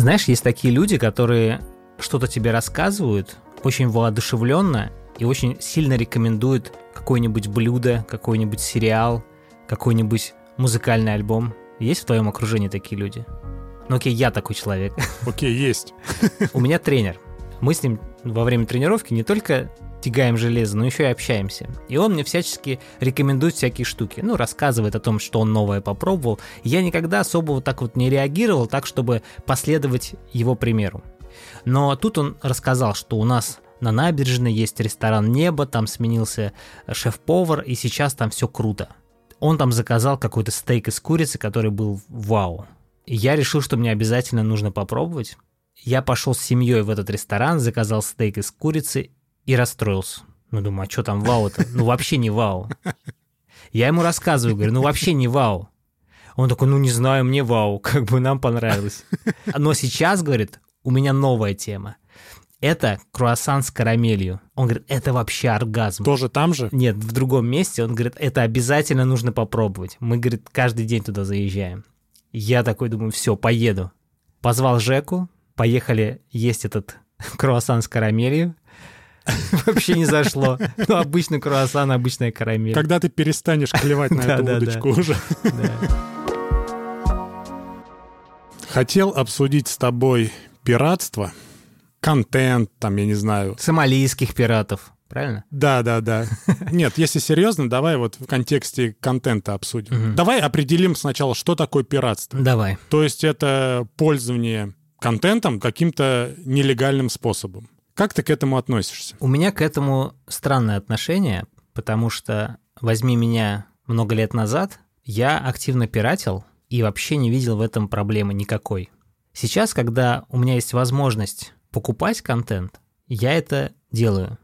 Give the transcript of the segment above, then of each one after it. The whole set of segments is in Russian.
Знаешь, есть такие люди, которые что-то тебе рассказывают очень воодушевленно и очень сильно рекомендуют какое-нибудь блюдо, какой-нибудь сериал, какой-нибудь музыкальный альбом. Есть в твоем окружении такие люди? Ну окей, я такой человек. Окей, есть. У меня тренер. Мы с ним во время тренировки не только тягаем железо, но еще и общаемся. И он мне всячески рекомендует всякие штуки. Ну, рассказывает о том, что он новое попробовал. Я никогда особо вот так вот не реагировал, так, чтобы последовать его примеру. Но тут он рассказал, что у нас на набережной есть ресторан «Небо», там сменился шеф-повар, и сейчас там все круто. Он там заказал какой-то стейк из курицы, который был вау. И я решил, что мне обязательно нужно попробовать. Я пошел с семьей в этот ресторан, заказал стейк из курицы и расстроился. Ну, думаю, а что там вау-то? Ну, вообще не вау. Я ему рассказываю, говорю, ну, вообще не вау. Он такой, ну, не знаю, мне вау, как бы нам понравилось. Но сейчас, говорит, у меня новая тема. Это круассан с карамелью. Он говорит, это вообще оргазм. Тоже там же? Нет, в другом месте. Он говорит, это обязательно нужно попробовать. Мы, говорит, каждый день туда заезжаем. Я такой думаю, все, поеду. Позвал Жеку, поехали есть этот круассан с карамелью. Вообще не зашло. Ну, обычный круассан, обычная карамель. Когда ты перестанешь клевать на эту удочку уже. Хотел обсудить с тобой пиратство, контент, там, я не знаю. Сомалийских пиратов, правильно? Да, да, да. Нет, если серьезно, давай вот в контексте контента обсудим. Давай определим сначала, что такое пиратство. Давай. То есть это пользование контентом каким-то нелегальным способом. Как ты к этому относишься? У меня к этому странное отношение, потому что возьми меня много лет назад, я активно пиратил и вообще не видел в этом проблемы никакой. Сейчас, когда у меня есть возможность покупать контент, я это делаю.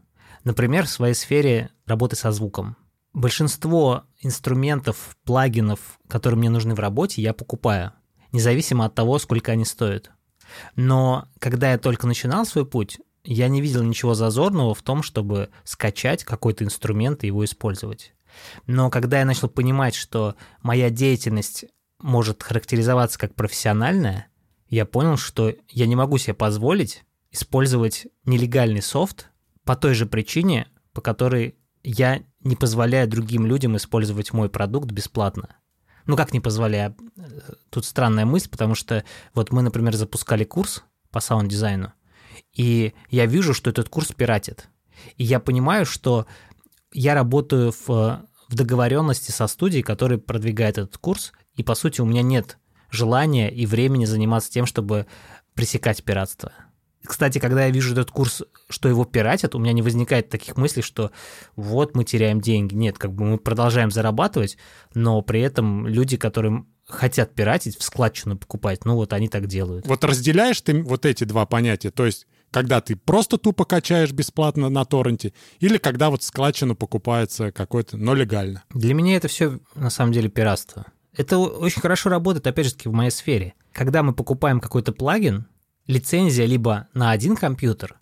Например, в своей сфере работы со звуком. Большинство инструментов, плагинов, которые мне нужны в работе, я покупаю, независимо от того, сколько они стоят. Но когда я только начинал свой путь, я не видел ничего зазорного в том, чтобы скачать какой-то инструмент и его использовать. Но когда я начал понимать, что моя деятельность может характеризоваться как профессиональная, я понял, что я не могу себе позволить использовать нелегальный софт по той же причине, по которой я не позволяю другим людям использовать мой продукт бесплатно. Ну как не позволяю? Тут странная мысль, потому что вот мы, например, запускали курс по саунд-дизайну, и я вижу, что этот курс пиратит. И я понимаю, что я работаю в, в договоренности со студией, которая продвигает этот курс, и по сути у меня нет желания и времени заниматься тем, чтобы пресекать пиратство. Кстати, когда я вижу этот курс, что его пиратят, у меня не возникает таких мыслей, что вот мы теряем деньги. Нет, как бы мы продолжаем зарабатывать, но при этом люди, которые хотят пиратить, в складчину покупать, ну вот они так делают. Вот разделяешь ты вот эти два понятия, то есть когда ты просто тупо качаешь бесплатно на торренте, или когда вот складчину покупается какой-то, но легально? Для меня это все на самом деле пиратство. Это очень хорошо работает, опять же таки, в моей сфере. Когда мы покупаем какой-то плагин, лицензия либо на один компьютер,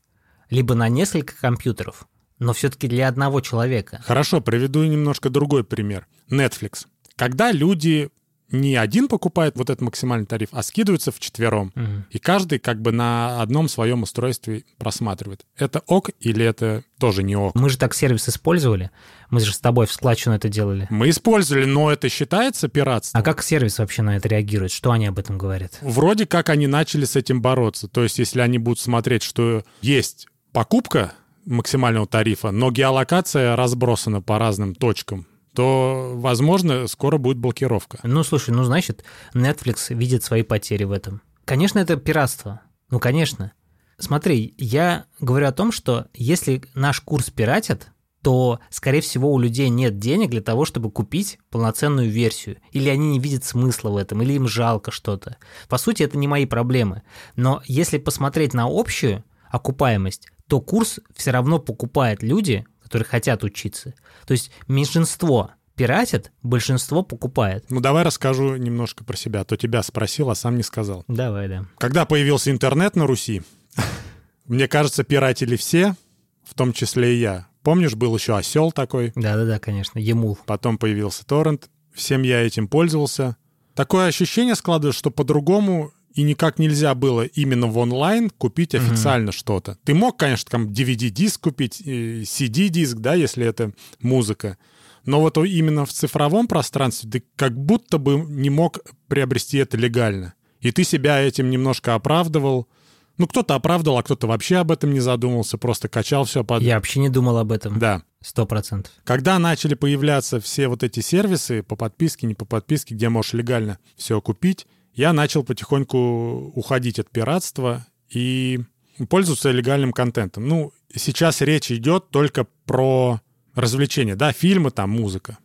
либо на несколько компьютеров, но все-таки для одного человека. Хорошо, приведу немножко другой пример. Netflix. Когда люди не один покупает вот этот максимальный тариф, а скидываются в четвером. Угу. И каждый как бы на одном своем устройстве просматривает. Это ок или это тоже не ок? Мы же так сервис использовали. Мы же с тобой в складчину это делали. Мы использовали, но это считается пиратством. А как сервис вообще на это реагирует? Что они об этом говорят? Вроде как они начали с этим бороться. То есть если они будут смотреть, что есть покупка максимального тарифа, но геолокация разбросана по разным точкам то, возможно, скоро будет блокировка. Ну, слушай, ну, значит, Netflix видит свои потери в этом. Конечно, это пиратство. Ну, конечно. Смотри, я говорю о том, что если наш курс пиратят, то, скорее всего, у людей нет денег для того, чтобы купить полноценную версию. Или они не видят смысла в этом, или им жалко что-то. По сути, это не мои проблемы. Но если посмотреть на общую окупаемость, то курс все равно покупают люди, которые хотят учиться. То есть меньшинство пиратит, большинство покупает. Ну, давай расскажу немножко про себя. То тебя спросил, а сам не сказал. Давай, да. Когда появился интернет на Руси, мне кажется, пиратели все, в том числе и я. Помнишь, был еще осел такой? Да-да-да, конечно, Емул. Потом появился торрент. Всем я этим пользовался. Такое ощущение складывается, что по-другому и никак нельзя было именно в онлайн купить официально mm-hmm. что-то. Ты мог, конечно, там DVD-диск купить, CD-диск, да, если это музыка. Но вот именно в цифровом пространстве ты как будто бы не мог приобрести это легально. И ты себя этим немножко оправдывал. Ну, кто-то оправдывал, а кто-то вообще об этом не задумался, просто качал все под... Я вообще не думал об этом. Да. Сто процентов. Когда начали появляться все вот эти сервисы по подписке, не по подписке, где можешь легально все купить, я начал потихоньку уходить от пиратства и пользоваться легальным контентом. Ну, сейчас речь идет только про развлечения, да, фильмы, там, музыка.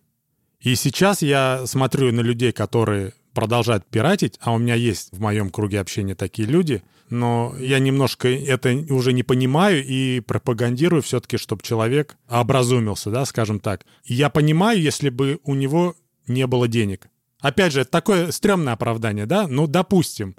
И сейчас я смотрю на людей, которые продолжают пиратить, а у меня есть в моем круге общения такие люди, но я немножко это уже не понимаю и пропагандирую все-таки, чтобы человек образумился, да, скажем так. Я понимаю, если бы у него не было денег. Опять же, это такое стрёмное оправдание, да? Ну, допустим.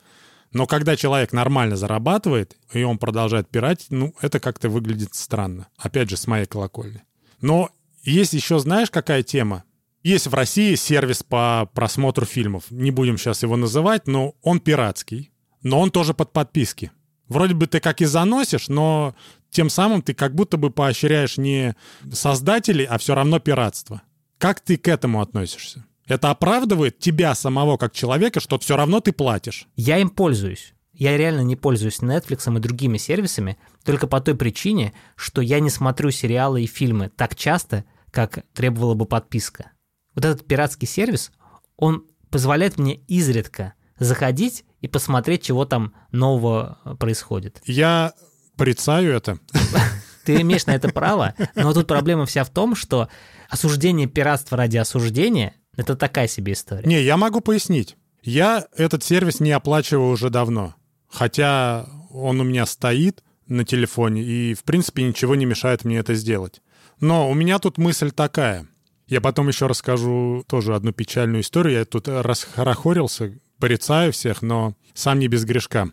Но когда человек нормально зарабатывает, и он продолжает пиратить, ну, это как-то выглядит странно. Опять же, с моей колокольни. Но есть еще, знаешь, какая тема? Есть в России сервис по просмотру фильмов. Не будем сейчас его называть, но он пиратский. Но он тоже под подписки. Вроде бы ты как и заносишь, но тем самым ты как будто бы поощряешь не создателей, а все равно пиратство. Как ты к этому относишься? Это оправдывает тебя самого как человека, что все равно ты платишь? Я им пользуюсь. Я реально не пользуюсь Netflix и другими сервисами только по той причине, что я не смотрю сериалы и фильмы так часто, как требовала бы подписка. Вот этот пиратский сервис, он позволяет мне изредка заходить и посмотреть, чего там нового э, происходит. Я порицаю это. Ты имеешь на это право, но тут проблема вся в том, что осуждение пиратства ради осуждения – это такая себе история. Не, я могу пояснить. Я этот сервис не оплачиваю уже давно. Хотя он у меня стоит на телефоне, и, в принципе, ничего не мешает мне это сделать. Но у меня тут мысль такая. Я потом еще расскажу тоже одну печальную историю. Я тут расхорохорился, порицаю всех, но сам не без грешка.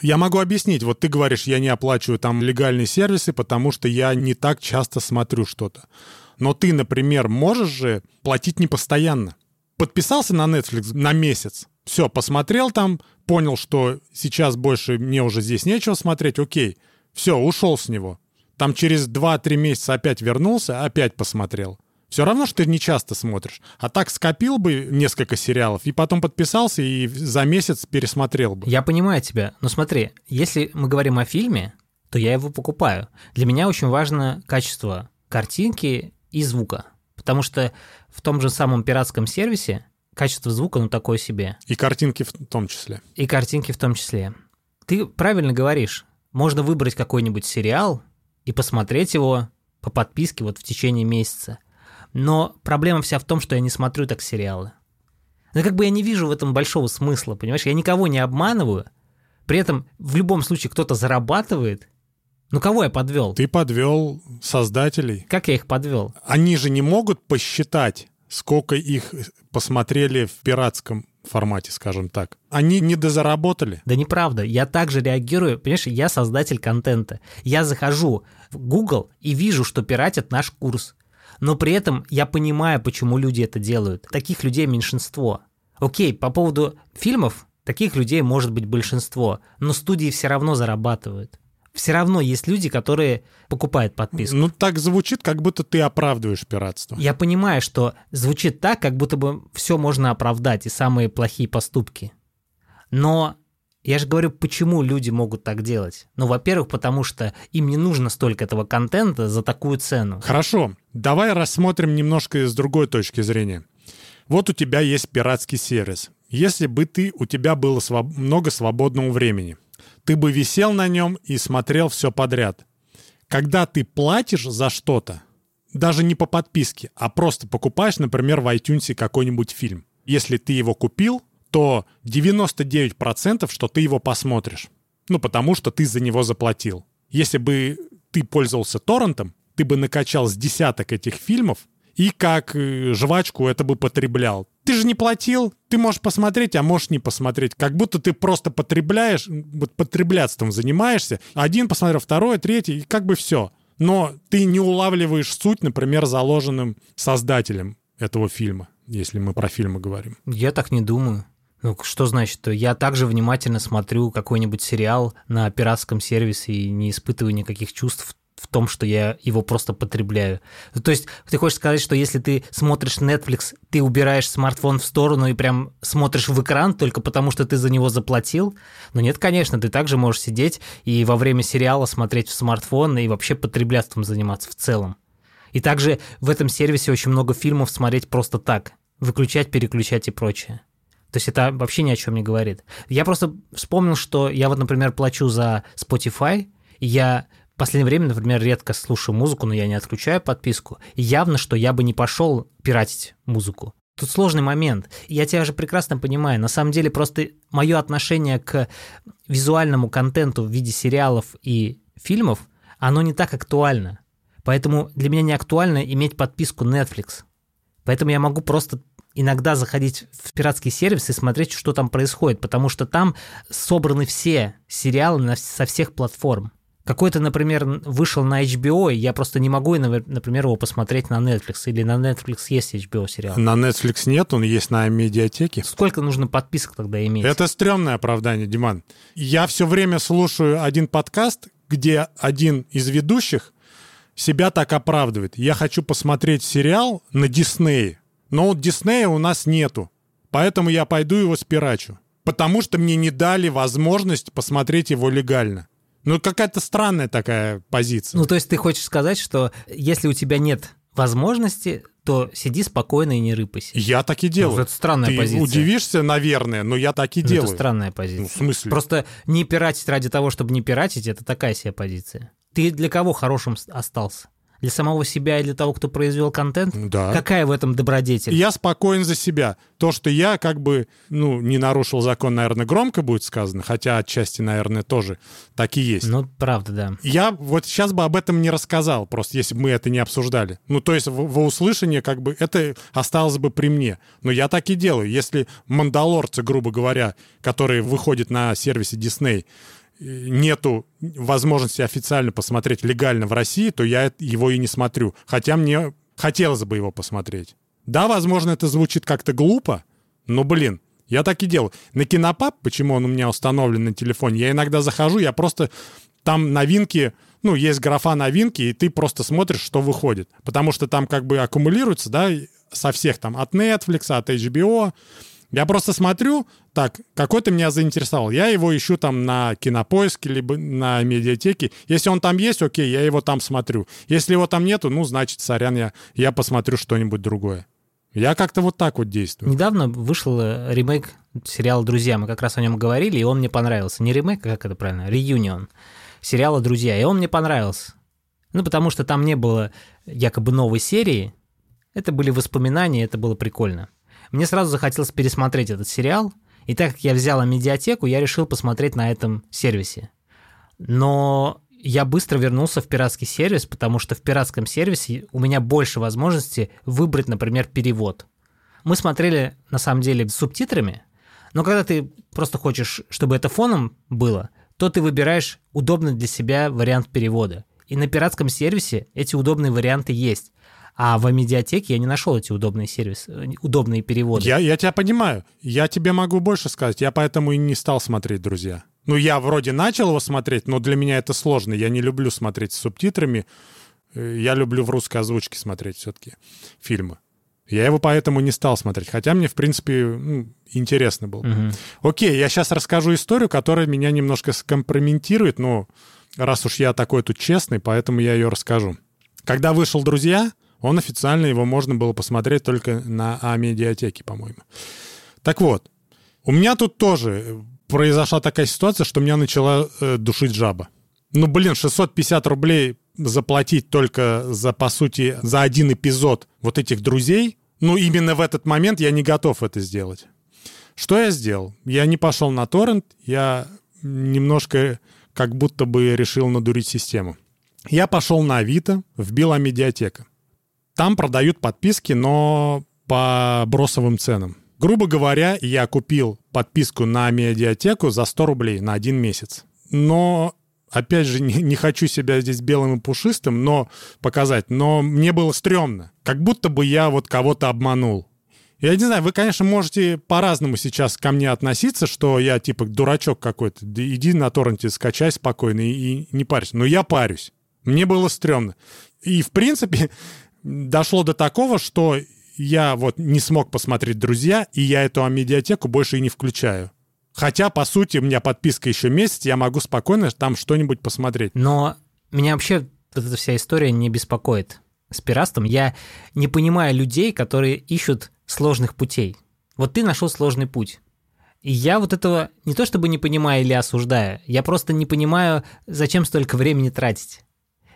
Я могу объяснить. Вот ты говоришь, я не оплачиваю там легальные сервисы, потому что я не так часто смотрю что-то. Но ты, например, можешь же платить не постоянно. Подписался на Netflix на месяц, все, посмотрел там, понял, что сейчас больше мне уже здесь нечего смотреть, окей, все, ушел с него. Там через 2-3 месяца опять вернулся, опять посмотрел. Все равно, что ты не часто смотришь. А так скопил бы несколько сериалов и потом подписался и за месяц пересмотрел бы. Я понимаю тебя, но смотри, если мы говорим о фильме, то я его покупаю. Для меня очень важно качество картинки и звука. Потому что в том же самом пиратском сервисе качество звука, ну, такое себе. И картинки в том числе. И картинки в том числе. Ты правильно говоришь. Можно выбрать какой-нибудь сериал и посмотреть его по подписке вот в течение месяца. Но проблема вся в том, что я не смотрю так сериалы. Но как бы я не вижу в этом большого смысла, понимаешь? Я никого не обманываю. При этом в любом случае кто-то зарабатывает. Ну кого я подвел? Ты подвел создателей. Как я их подвел? Они же не могут посчитать, сколько их посмотрели в пиратском формате, скажем так. Они не дозаработали. Да неправда. Я также реагирую. Понимаешь, я создатель контента. Я захожу в Google и вижу, что пиратят наш курс. Но при этом я понимаю, почему люди это делают. Таких людей меньшинство. Окей, по поводу фильмов, таких людей может быть большинство, но студии все равно зарабатывают все равно есть люди, которые покупают подписку. Ну, так звучит, как будто ты оправдываешь пиратство. Я понимаю, что звучит так, как будто бы все можно оправдать и самые плохие поступки. Но я же говорю, почему люди могут так делать. Ну, во-первых, потому что им не нужно столько этого контента за такую цену. Хорошо, давай рассмотрим немножко с другой точки зрения. Вот у тебя есть пиратский сервис. Если бы ты, у тебя было своб... много свободного времени, ты бы висел на нем и смотрел все подряд. Когда ты платишь за что-то, даже не по подписке, а просто покупаешь, например, в iTunes какой-нибудь фильм. Если ты его купил, то 99% что ты его посмотришь. Ну, потому что ты за него заплатил. Если бы ты пользовался торрентом, ты бы накачал с десяток этих фильмов и как э, жвачку это бы потреблял. Ты же не платил, ты можешь посмотреть, а можешь не посмотреть. Как будто ты просто потребляешь, вот потреблятством занимаешься. Один посмотрел, второй, третий, и как бы все. Но ты не улавливаешь суть, например, заложенным создателем этого фильма, если мы про фильмы говорим. Я так не думаю. Ну, что значит? Я также внимательно смотрю какой-нибудь сериал на пиратском сервисе и не испытываю никаких чувств в том, что я его просто потребляю. То есть ты хочешь сказать, что если ты смотришь Netflix, ты убираешь смартфон в сторону и прям смотришь в экран только потому, что ты за него заплатил? Но нет, конечно, ты также можешь сидеть и во время сериала смотреть в смартфон и вообще потреблятством заниматься в целом. И также в этом сервисе очень много фильмов смотреть просто так, выключать, переключать и прочее. То есть это вообще ни о чем не говорит. Я просто вспомнил, что я вот, например, плачу за Spotify, и я в последнее время, например, редко слушаю музыку, но я не отключаю подписку. И явно, что я бы не пошел пиратить музыку. Тут сложный момент. Я тебя же прекрасно понимаю. На самом деле просто мое отношение к визуальному контенту в виде сериалов и фильмов, оно не так актуально. Поэтому для меня не актуально иметь подписку Netflix. Поэтому я могу просто иногда заходить в пиратский сервис и смотреть, что там происходит, потому что там собраны все сериалы со всех платформ. Какой-то, например, вышел на HBO, и я просто не могу, например, его посмотреть на Netflix. Или на Netflix есть HBO сериал. На Netflix нет, он есть на медиатеке. Сколько нужно подписок тогда иметь? Это стрёмное оправдание, Диман. Я все время слушаю один подкаст, где один из ведущих себя так оправдывает. Я хочу посмотреть сериал на Диснее, но вот Диснея у нас нету, поэтому я пойду его спирачу. Потому что мне не дали возможность посмотреть его легально. Ну, какая-то странная такая позиция. Ну, то есть ты хочешь сказать, что если у тебя нет возможности, то сиди спокойно и не рыпайся. Я так и делаю. Ну, это странная Ты позиция. удивишься, наверное, но я так и ну, делаю. Это странная позиция. Ну, в смысле? Просто не пиратить ради того, чтобы не пиратить, это такая себе позиция. Ты для кого хорошим остался? Для самого себя и для того, кто произвел контент? Да. Какая в этом добродетель? Я спокоен за себя. То, что я как бы, ну, не нарушил закон, наверное, громко будет сказано, хотя отчасти, наверное, тоже так и есть. Ну, правда, да. Я вот сейчас бы об этом не рассказал, просто если бы мы это не обсуждали. Ну, то есть во услышание как бы это осталось бы при мне. Но я так и делаю. Если мандалорцы, грубо говоря, которые выходят на сервисе Disney, нету возможности официально посмотреть легально в России, то я его и не смотрю. Хотя мне хотелось бы его посмотреть. Да, возможно, это звучит как-то глупо, но, блин, я так и делаю. На Кинопаб, почему он у меня установлен на телефоне, я иногда захожу, я просто... Там новинки, ну, есть графа новинки, и ты просто смотришь, что выходит. Потому что там как бы аккумулируется, да, со всех там, от Netflix, от HBO, я просто смотрю, так, какой-то меня заинтересовал. Я его ищу там на кинопоиске, либо на медиатеке. Если он там есть, окей, я его там смотрю. Если его там нету, ну, значит, сорян, я, я посмотрю что-нибудь другое. Я как-то вот так вот действую. Недавно вышел э, ремейк сериала «Друзья». Мы как раз о нем говорили, и он мне понравился. Не ремейк, а как это правильно? Реюнион. Сериала «Друзья». И он мне понравился. Ну, потому что там не было якобы новой серии. Это были воспоминания, это было прикольно. Мне сразу захотелось пересмотреть этот сериал, и так как я взял медиатеку, я решил посмотреть на этом сервисе. Но я быстро вернулся в пиратский сервис, потому что в пиратском сервисе у меня больше возможности выбрать, например, перевод. Мы смотрели, на самом деле, с субтитрами, но когда ты просто хочешь, чтобы это фоном было, то ты выбираешь удобный для себя вариант перевода. И на пиратском сервисе эти удобные варианты есть. А в медиатеке я не нашел эти удобные сервисы, э, удобные переводы. Я, я тебя понимаю. Я тебе могу больше сказать. Я поэтому и не стал смотреть «Друзья». Ну, я вроде начал его смотреть, но для меня это сложно. Я не люблю смотреть с субтитрами. Э, я люблю в русской озвучке смотреть все-таки фильмы. Я его поэтому не стал смотреть, хотя мне, в принципе, ну, интересно было. Угу. Окей, я сейчас расскажу историю, которая меня немножко скомпрометирует, но раз уж я такой тут честный, поэтому я ее расскажу. Когда вышел «Друзья», он официально, его можно было посмотреть только на А-медиатеке, по-моему. Так вот, у меня тут тоже произошла такая ситуация, что меня начала э, душить жаба. Ну, блин, 650 рублей заплатить только за, по сути, за один эпизод вот этих друзей, ну, именно в этот момент я не готов это сделать. Что я сделал? Я не пошел на торрент, я немножко как будто бы решил надурить систему. Я пошел на Авито, вбил Амедиатека. Там продают подписки, но по бросовым ценам. Грубо говоря, я купил подписку на медиатеку за 100 рублей на один месяц. Но, опять же, не, хочу себя здесь белым и пушистым но показать, но мне было стрёмно. Как будто бы я вот кого-то обманул. Я не знаю, вы, конечно, можете по-разному сейчас ко мне относиться, что я типа дурачок какой-то. Да иди на торренте, скачай спокойно и, и не парься. Но я парюсь. Мне было стрёмно. И, в принципе, дошло до такого, что я вот не смог посмотреть «Друзья», и я эту медиатеку больше и не включаю. Хотя, по сути, у меня подписка еще месяц, я могу спокойно там что-нибудь посмотреть. Но меня вообще вот эта вся история не беспокоит с пиратством. Я не понимаю людей, которые ищут сложных путей. Вот ты нашел сложный путь. И я вот этого не то чтобы не понимаю или осуждаю, я просто не понимаю, зачем столько времени тратить.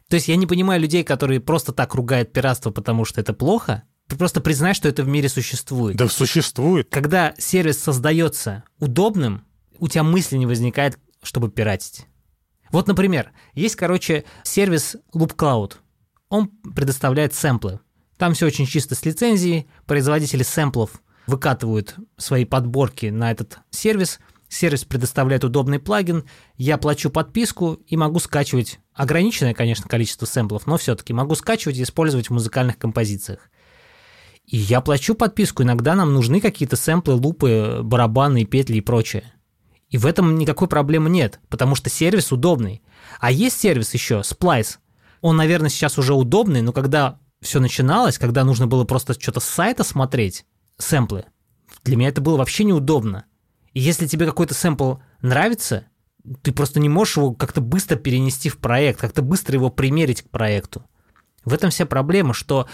То есть я не понимаю людей, которые просто так ругают пиратство, потому что это плохо. Просто признай, что это в мире существует. Да существует. Когда сервис создается удобным, у тебя мысли не возникает, чтобы пиратить. Вот, например, есть, короче, сервис Loop Cloud. Он предоставляет сэмплы. Там все очень чисто с лицензией. Производители сэмплов выкатывают свои подборки на этот сервис. Сервис предоставляет удобный плагин. Я плачу подписку и могу скачивать ограниченное, конечно, количество сэмплов, но все-таки могу скачивать и использовать в музыкальных композициях. И я плачу подписку. Иногда нам нужны какие-то сэмплы, лупы, барабаны, петли и прочее. И в этом никакой проблемы нет, потому что сервис удобный. А есть сервис еще, Splice. Он, наверное, сейчас уже удобный, но когда все начиналось, когда нужно было просто что-то с сайта смотреть, сэмплы, для меня это было вообще неудобно. И если тебе какой-то сэмпл нравится, ты просто не можешь его как-то быстро перенести в проект, как-то быстро его примерить к проекту. В этом вся проблема, что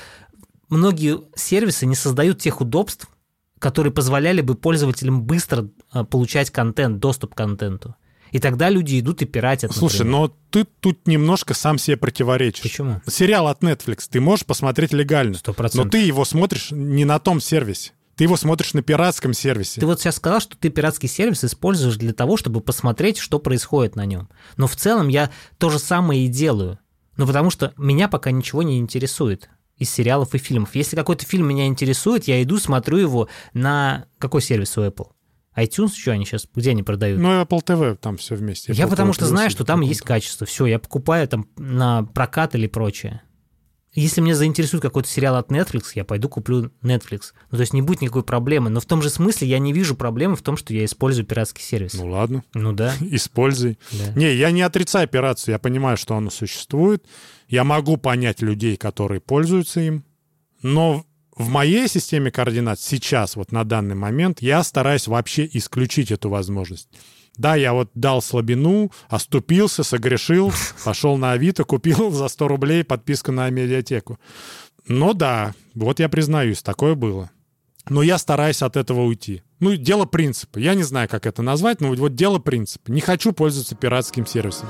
многие сервисы не создают тех удобств, которые позволяли бы пользователям быстро а, получать контент, доступ к контенту. И тогда люди идут и пиратят. Слушай, например. но ты тут немножко сам себе противоречишь. Почему? Сериал от Netflix ты можешь посмотреть легально. 100%. Но ты его смотришь не на том сервисе. Ты его смотришь на пиратском сервисе. Ты вот сейчас сказал, что ты пиратский сервис используешь для того, чтобы посмотреть, что происходит на нем. Но в целом я то же самое и делаю. Ну, потому что меня пока ничего не интересует из сериалов и фильмов. Если какой-то фильм меня интересует, я иду, смотрю его на какой сервис у Apple? iTunes, что они сейчас, где они продают? Ну, Apple TV там все вместе. Apple я потому TV что знаю, что там есть качество. Все, я покупаю там на прокат или прочее. Если меня заинтересует какой-то сериал от Netflix, я пойду куплю Netflix. Ну, то есть не будет никакой проблемы. Но в том же смысле я не вижу проблемы в том, что я использую пиратский сервис. Ну ладно. Ну да. Используй. Да. Не, я не отрицаю операцию, я понимаю, что оно существует. Я могу понять людей, которые пользуются им. Но в моей системе координат сейчас, вот на данный момент, я стараюсь вообще исключить эту возможность. Да, я вот дал слабину, оступился, согрешил, пошел на Авито, купил за 100 рублей подписку на медиатеку. Но да, вот я признаюсь, такое было. Но я стараюсь от этого уйти. Ну, дело принципа. Я не знаю, как это назвать, но вот дело принципа. Не хочу пользоваться пиратским сервисом.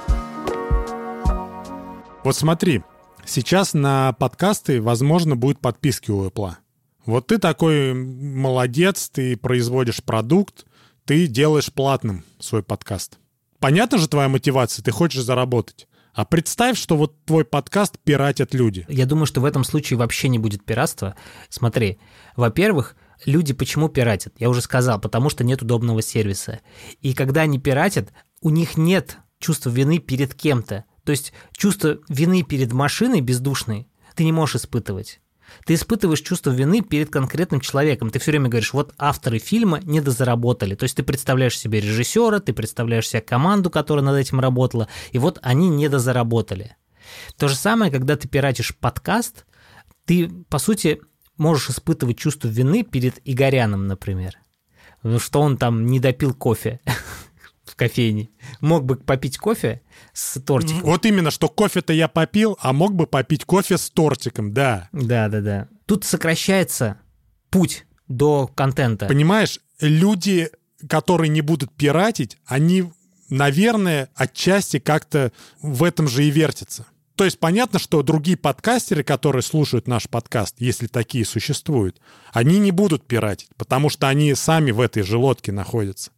Вот смотри, Сейчас на подкасты, возможно, будет подписки у Apple. Вот ты такой молодец, ты производишь продукт, ты делаешь платным свой подкаст. Понятно же твоя мотивация, ты хочешь заработать. А представь, что вот твой подкаст пиратят люди. Я думаю, что в этом случае вообще не будет пиратства. Смотри, во-первых, люди почему пиратят? Я уже сказал, потому что нет удобного сервиса. И когда они пиратят, у них нет чувства вины перед кем-то. То есть чувство вины перед машиной бездушной ты не можешь испытывать. Ты испытываешь чувство вины перед конкретным человеком. Ты все время говоришь, вот авторы фильма недозаработали. То есть ты представляешь себе режиссера, ты представляешь себе команду, которая над этим работала, и вот они недозаработали. То же самое, когда ты пиратишь подкаст, ты, по сути, можешь испытывать чувство вины перед Игоряном, например. Что он там не допил кофе в кофейне. Мог бы попить кофе с тортиком. Вот именно, что кофе-то я попил, а мог бы попить кофе с тортиком, да. Да, да, да. Тут сокращается путь до контента. Понимаешь, люди, которые не будут пиратить, они, наверное, отчасти как-то в этом же и вертятся. То есть понятно, что другие подкастеры, которые слушают наш подкаст, если такие существуют, они не будут пиратить, потому что они сами в этой же лодке находятся.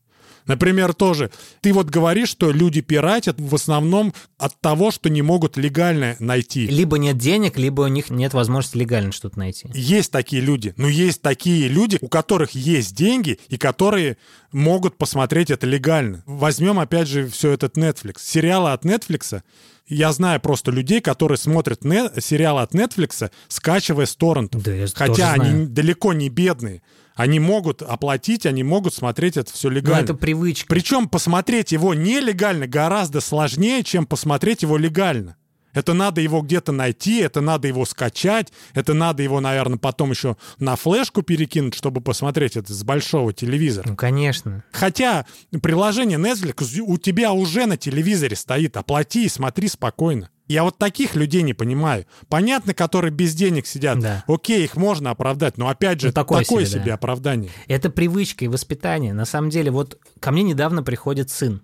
Например, тоже, ты вот говоришь, что люди пиратят в основном от того, что не могут легально найти. Либо нет денег, либо у них нет возможности легально что-то найти. Есть такие люди, но есть такие люди, у которых есть деньги и которые могут посмотреть это легально. Возьмем опять же все этот Netflix. Сериалы от Netflix я знаю просто людей, которые смотрят не, сериалы от Netflix, скачивая с торрентов. Да, Хотя они далеко не бедные. Они могут оплатить, они могут смотреть это все легально. Но это привычка. Причем посмотреть его нелегально гораздо сложнее, чем посмотреть его легально. Это надо его где-то найти, это надо его скачать, это надо его, наверное, потом еще на флешку перекинуть, чтобы посмотреть это с большого телевизора. Ну, конечно. Хотя приложение Netflix у тебя уже на телевизоре стоит. Оплати и смотри спокойно. Я вот таких людей не понимаю. Понятно, которые без денег сидят. Да. Окей, их можно оправдать, но опять же, ну, такое, такое себе, себе да. оправдание. Это привычка и воспитание. На самом деле, вот ко мне недавно приходит сын.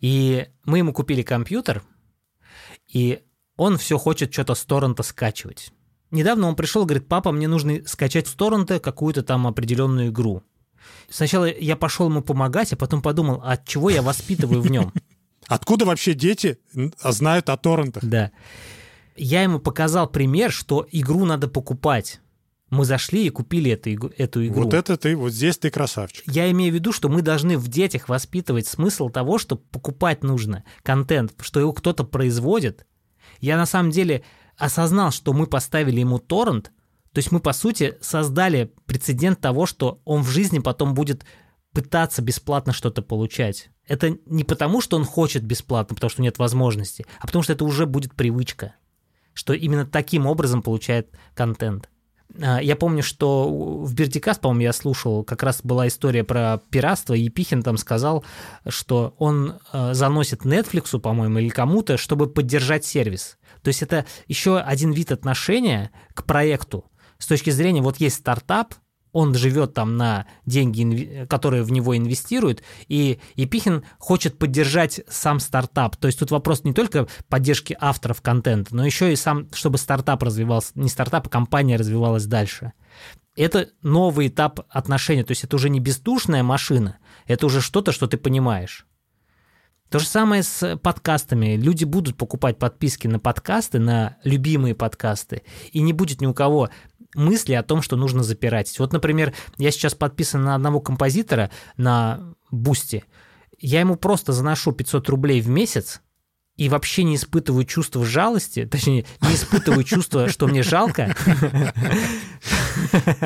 И мы ему купили компьютер, и он все хочет что-то с торрента скачивать. Недавно он пришел говорит, папа, мне нужно скачать с торрента какую-то там определенную игру. Сначала я пошел ему помогать, а потом подумал, от «А чего я воспитываю в нем. Откуда вообще дети знают о торрентах? Да. Я ему показал пример, что игру надо покупать. Мы зашли и купили эту, эту игру. Вот это ты, вот здесь ты красавчик. Я имею в виду, что мы должны в детях воспитывать смысл того, что покупать нужно контент, что его кто-то производит, я на самом деле осознал, что мы поставили ему торрент, то есть мы, по сути, создали прецедент того, что он в жизни потом будет пытаться бесплатно что-то получать. Это не потому, что он хочет бесплатно, потому что нет возможности, а потому что это уже будет привычка, что именно таким образом получает контент. А, я помню, что в Бердикаст, по-моему, я слушал, как раз была история про пиратство, и Епихин там сказал, что он а, заносит Netflix, по-моему, или кому-то, чтобы поддержать сервис. То есть это еще один вид отношения к проекту. С точки зрения, вот есть стартап, он живет там на деньги, которые в него инвестируют, и Епихин хочет поддержать сам стартап. То есть тут вопрос не только поддержки авторов контента, но еще и сам, чтобы стартап развивался, не стартап, а компания развивалась дальше. Это новый этап отношений, то есть это уже не бездушная машина, это уже что-то, что ты понимаешь. То же самое с подкастами. Люди будут покупать подписки на подкасты, на любимые подкасты, и не будет ни у кого мысли о том, что нужно запирать. Вот, например, я сейчас подписан на одного композитора на Boosty. Я ему просто заношу 500 рублей в месяц, и вообще не испытываю чувства жалости, точнее, не испытываю чувства, что мне жалко.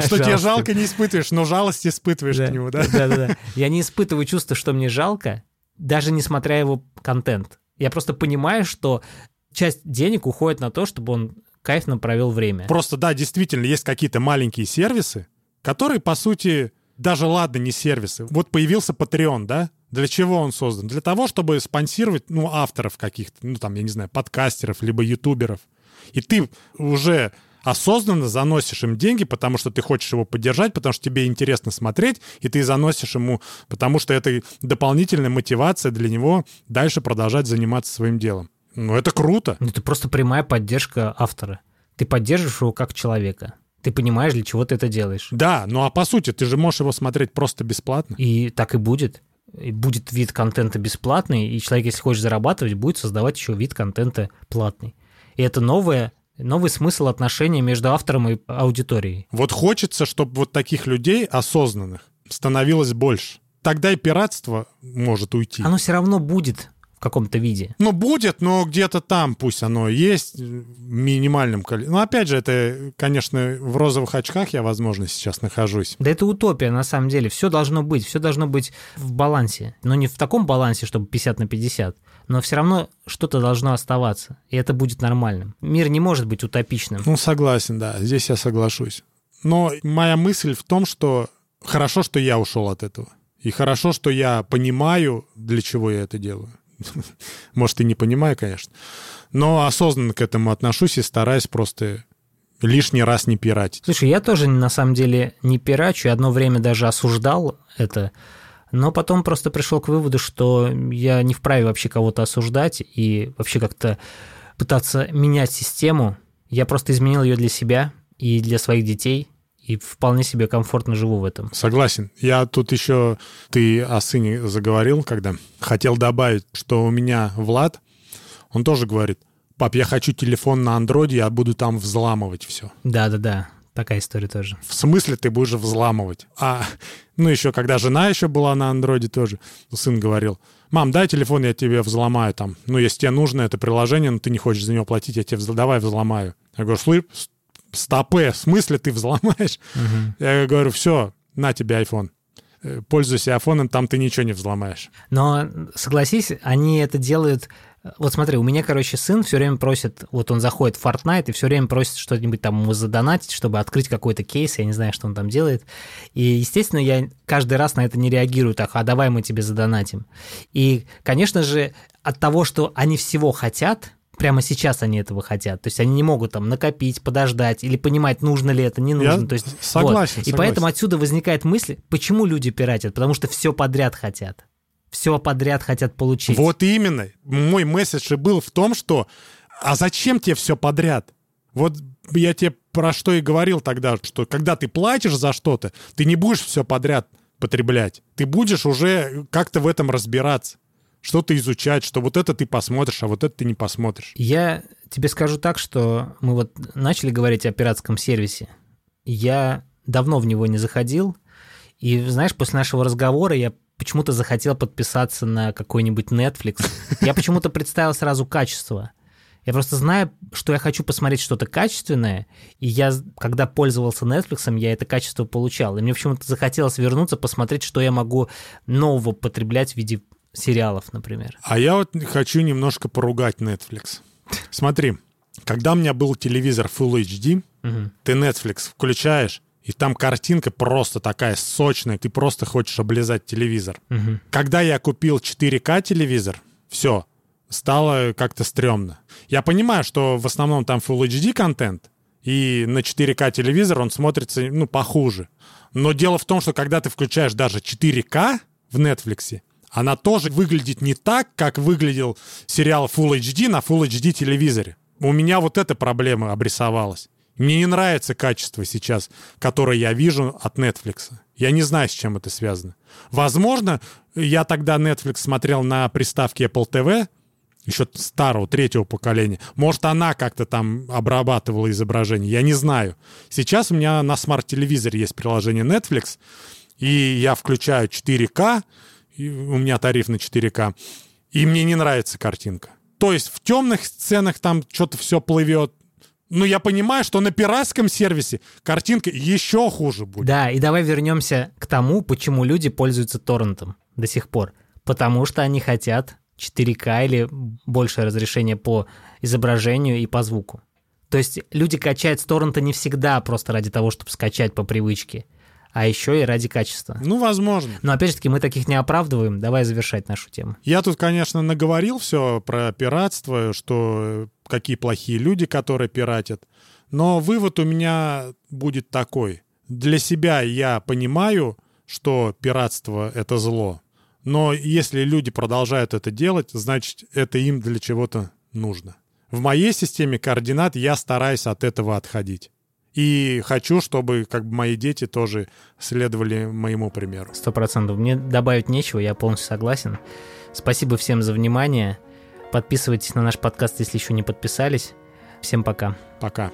Что тебе жалко не испытываешь, но жалость испытываешь к нему, да? Да, да, да. Я не испытываю чувства, что мне жалко, даже не смотря его контент. Я просто понимаю, что часть денег уходит на то, чтобы он кайфно провел время. Просто, да, действительно, есть какие-то маленькие сервисы, которые, по сути, даже ладно, не сервисы. Вот появился Patreon, да? Для чего он создан? Для того, чтобы спонсировать, ну, авторов каких-то, ну, там, я не знаю, подкастеров, либо ютуберов. И ты уже осознанно заносишь им деньги, потому что ты хочешь его поддержать, потому что тебе интересно смотреть, и ты заносишь ему, потому что это дополнительная мотивация для него дальше продолжать заниматься своим делом. Ну, это круто. Ну, это просто прямая поддержка автора. Ты поддерживаешь его как человека. Ты понимаешь, для чего ты это делаешь. Да, ну а по сути, ты же можешь его смотреть просто бесплатно. И так и будет. И будет вид контента бесплатный, и человек, если хочет зарабатывать, будет создавать еще вид контента платный. И это новое новый смысл отношений между автором и аудиторией. Вот хочется, чтобы вот таких людей осознанных становилось больше. Тогда и пиратство может уйти. Оно все равно будет в каком-то виде. Ну, будет, но где-то там пусть оно есть в минимальном количестве. Но опять же, это, конечно, в розовых очках я, возможно, сейчас нахожусь. Да это утопия, на самом деле. Все должно быть, все должно быть в балансе. Но не в таком балансе, чтобы 50 на 50, но все равно что-то должно оставаться, и это будет нормальным. Мир не может быть утопичным. Ну, согласен, да, здесь я соглашусь. Но моя мысль в том, что хорошо, что я ушел от этого. И хорошо, что я понимаю, для чего я это делаю. Может, и не понимаю, конечно. Но осознанно к этому отношусь и стараюсь просто лишний раз не пиратить. Слушай, я тоже на самом деле не пирачу, одно время даже осуждал это, но потом просто пришел к выводу, что я не вправе вообще кого-то осуждать и вообще как-то пытаться менять систему. Я просто изменил ее для себя и для своих детей, и вполне себе комфортно живу в этом. Согласен. Я тут еще, ты о сыне заговорил, когда хотел добавить, что у меня Влад, он тоже говорит, пап, я хочу телефон на андроиде, я буду там взламывать все. Да-да-да, такая история тоже. В смысле ты будешь взламывать? А, ну еще, когда жена еще была на андроиде тоже, сын говорил, мам, дай телефон, я тебе взломаю там. Ну, если тебе нужно это приложение, но ты не хочешь за него платить, я тебе давай взломаю. Я говорю, слышь, стопе, в смысле ты взломаешь? Угу. Я говорю, все, на тебе iPhone. Э, пользуйся айфоном, там ты ничего не взломаешь. Но согласись, они это делают вот смотри, у меня, короче, сын все время просит, вот он заходит в Fortnite и все время просит что-нибудь там ему задонатить, чтобы открыть какой-то кейс, я не знаю, что он там делает. И, естественно, я каждый раз на это не реагирую так, а давай мы тебе задонатим. И, конечно же, от того, что они всего хотят, прямо сейчас они этого хотят. То есть они не могут там накопить, подождать или понимать, нужно ли это, не нужно. Я То есть, согласен, вот. согласен. И поэтому отсюда возникает мысль, почему люди пиратят? Потому что все подряд хотят. Все подряд хотят получить. Вот именно. Мой месседж и был в том, что а зачем тебе все подряд? Вот я тебе про что и говорил тогда, что когда ты платишь за что-то, ты не будешь все подряд потреблять. Ты будешь уже как-то в этом разбираться что-то изучать, что вот это ты посмотришь, а вот это ты не посмотришь. Я тебе скажу так, что мы вот начали говорить о пиратском сервисе. Я давно в него не заходил, и, знаешь, после нашего разговора я почему-то захотел подписаться на какой-нибудь Netflix. Я почему-то представил сразу качество. Я просто знаю, что я хочу посмотреть что-то качественное, и я, когда пользовался Netflix, я это качество получал. И мне почему-то захотелось вернуться, посмотреть, что я могу нового потреблять в виде сериалов, например. А я вот хочу немножко поругать Netflix. Смотри, когда у меня был телевизор Full HD, угу. ты Netflix включаешь, и там картинка просто такая сочная, ты просто хочешь облизать телевизор. Угу. Когда я купил 4К телевизор, все, стало как-то стрёмно. Я понимаю, что в основном там Full HD контент, и на 4К телевизор он смотрится, ну, похуже. Но дело в том, что когда ты включаешь даже 4К в Netflix, она тоже выглядит не так, как выглядел сериал Full HD на Full HD телевизоре. У меня вот эта проблема обрисовалась. Мне не нравится качество сейчас, которое я вижу от Netflix. Я не знаю, с чем это связано. Возможно, я тогда Netflix смотрел на приставке Apple TV, еще старого, третьего поколения. Может, она как-то там обрабатывала изображение, я не знаю. Сейчас у меня на смарт-телевизоре есть приложение Netflix, и я включаю 4К, у меня тариф на 4К, и мне не нравится картинка. То есть в темных сценах там что-то все плывет, но я понимаю, что на пиратском сервисе картинка еще хуже будет. Да, и давай вернемся к тому, почему люди пользуются торрентом до сих пор. Потому что они хотят 4К или большее разрешение по изображению и по звуку. То есть люди качают с торрента не всегда просто ради того, чтобы скачать по привычке, а еще и ради качества. Ну, возможно. Но опять же таки, мы таких не оправдываем. Давай завершать нашу тему. Я тут, конечно, наговорил все про пиратство, что какие плохие люди, которые пиратят. Но вывод у меня будет такой. Для себя я понимаю, что пиратство — это зло. Но если люди продолжают это делать, значит, это им для чего-то нужно. В моей системе координат я стараюсь от этого отходить. И хочу, чтобы как бы мои дети тоже следовали моему примеру. Сто процентов. Мне добавить нечего, я полностью согласен. Спасибо всем за внимание. Подписывайтесь на наш подкаст, если еще не подписались. Всем пока. Пока.